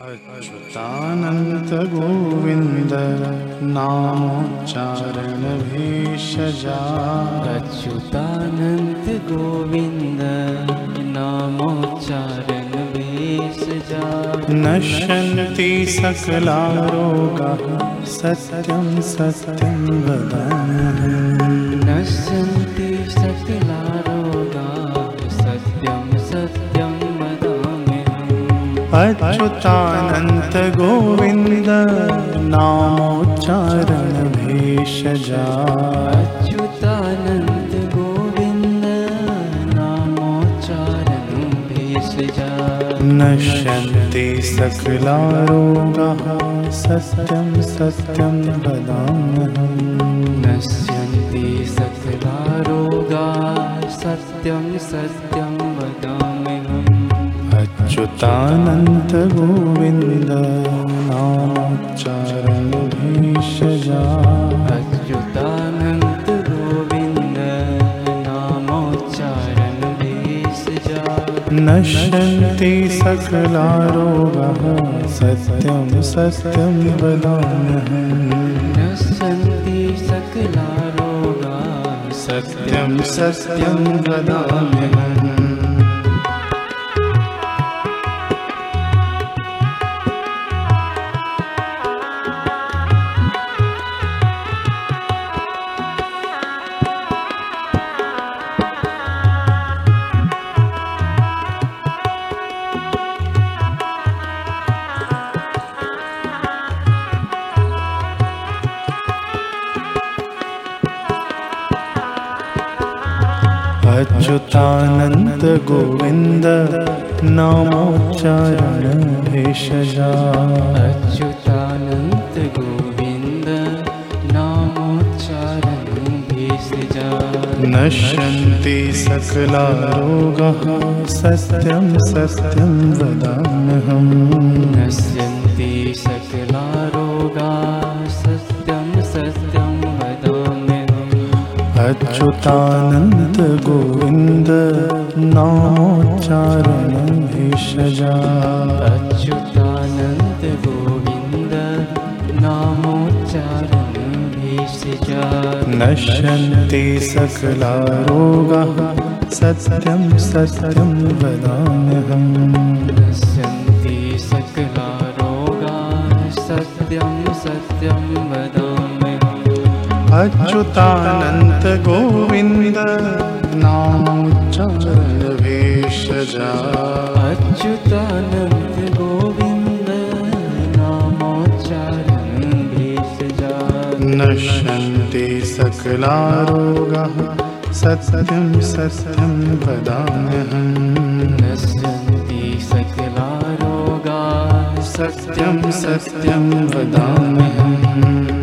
अच्युतानन्त गोविन्द नामोच्चारण भेषजा अच्युतानन्त गोविन्द नामोच्चारण भेषजा नश्यन्ति सकलारोगाः सत्यं सत्यं वदामि। नश्यन्ति सकला अच्युतानन्त गोविन्द नामोच्चारण भेषजा। अच्युतानन्द गोविन्द नामोच्चारणं भेषजा। नश्यन्ति सकलारोगाः सत्यं सत्यं वदाम्यहम्। नश्यन्ति सकला रोगा सत्यं सत्यं अच्युतानन्त गोविन्द नामोच्चारण भेषजा अच्युतानन्द गोविन्द नामोच्चारण भेषजा नश्यन्ति सकलारोगाः सत्यं सत्यं वदाम्यहम्। नश्यन्ति सकला रोगा सत्यं सत्यं वदाम्यहम् अच्युतानन्द गोविन्द नामोच्चारण भेषजा अच्युतानन्द गोविन्द नामोच्चारणं भेषजा नश्यन्ति सकलारोगाः सत्यं सत्यं वदाम्यहम्। नश्यन्ति अच्युतानन्द गोविन्द नामोच्चारण भेषजा अच्युतानन्द गोविन्द नामोच्चारणं भेषजा नश्यन्ति सकलारोगाः सत्यं सत्यं वदाम्यहम्। नश्यन्ति सकला रोगा सत्यं सत्यं वदाम्यहम्। अच्युतानन्त नश्यन्ति सकलारोगाः सत्यं सत्यं वदाम्यहम्। नश्यन्ति सकला रोगा सत्यं सत्यं वदाम्यहम्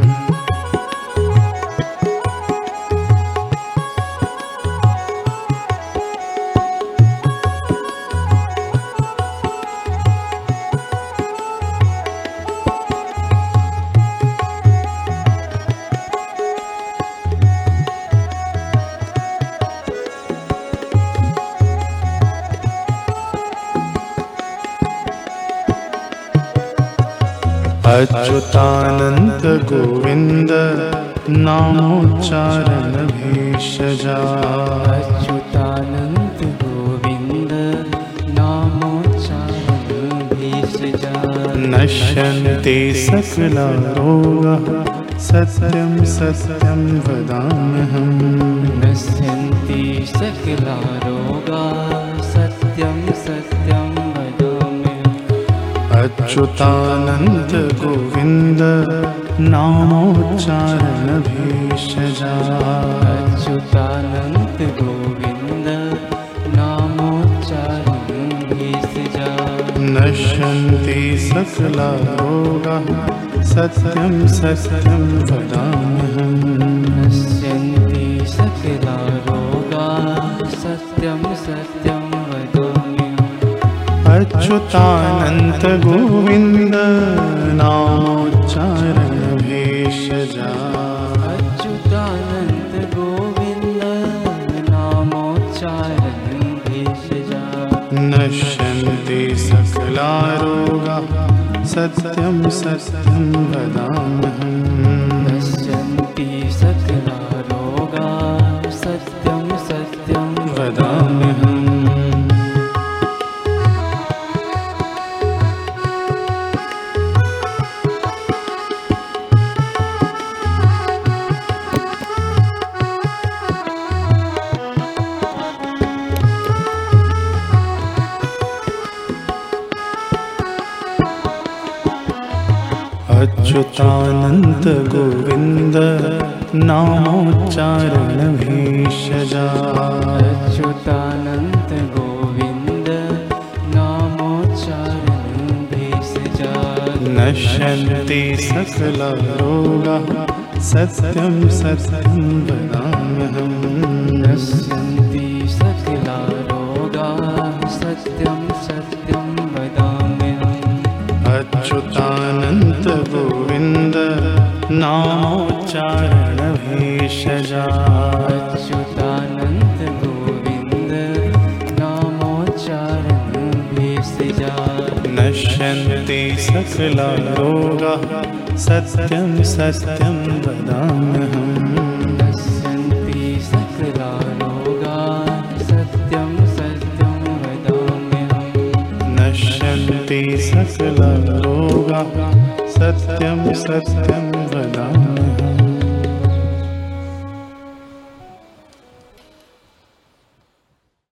अच्युतानन्द गोविन्द नामोच्चारण भेषजा अच्युतानन्द गोविन्द नामोच्चारणं भेषजा नश्यन्ति सकलारोगाः सत्यं सत्यं वदाम्यहम्। नश्यन्ति सकला अच्युतानन्द गोविन्द नामोच्चारण भेषजा अच्युतानन्द गोविन्द नामोच्चारणं भेषजा नश्यन्ति सकलारोगाः सत्यं सत्यं वदाम्यहम् गोविन्द नामोच्चारण भेषजा अच्युतानन्द गोविन्द नामोच्चारणं भेषजा नश्यन्ति सकलारोगाः सत्यं सत्यं वदाम्यहम्। नश्यन्ति सकला अच्युतानन्त गोविन्द नामोच्चारण भेषजा अच्युतानन्त गोविन्द नामोच्चारणं भेषजा नश्यन्ति सकलरोगाः सत्यं सत्यं वदाम्यहम्। नश्यन्ति सकला रोगाः सत्यं सत्यं वदाम्यहम् अच्युतानन्त गोविन्द नामोच्चारण भेषजा अच्युतानन्त गोविन्द नामोच्चारणं भेषजा नश्यन्ति सकलरोगाः सत्यं सत्यं वदाम्यहम् नश्यन्ति सकलरोगाः सत्यं सत्यं वदामि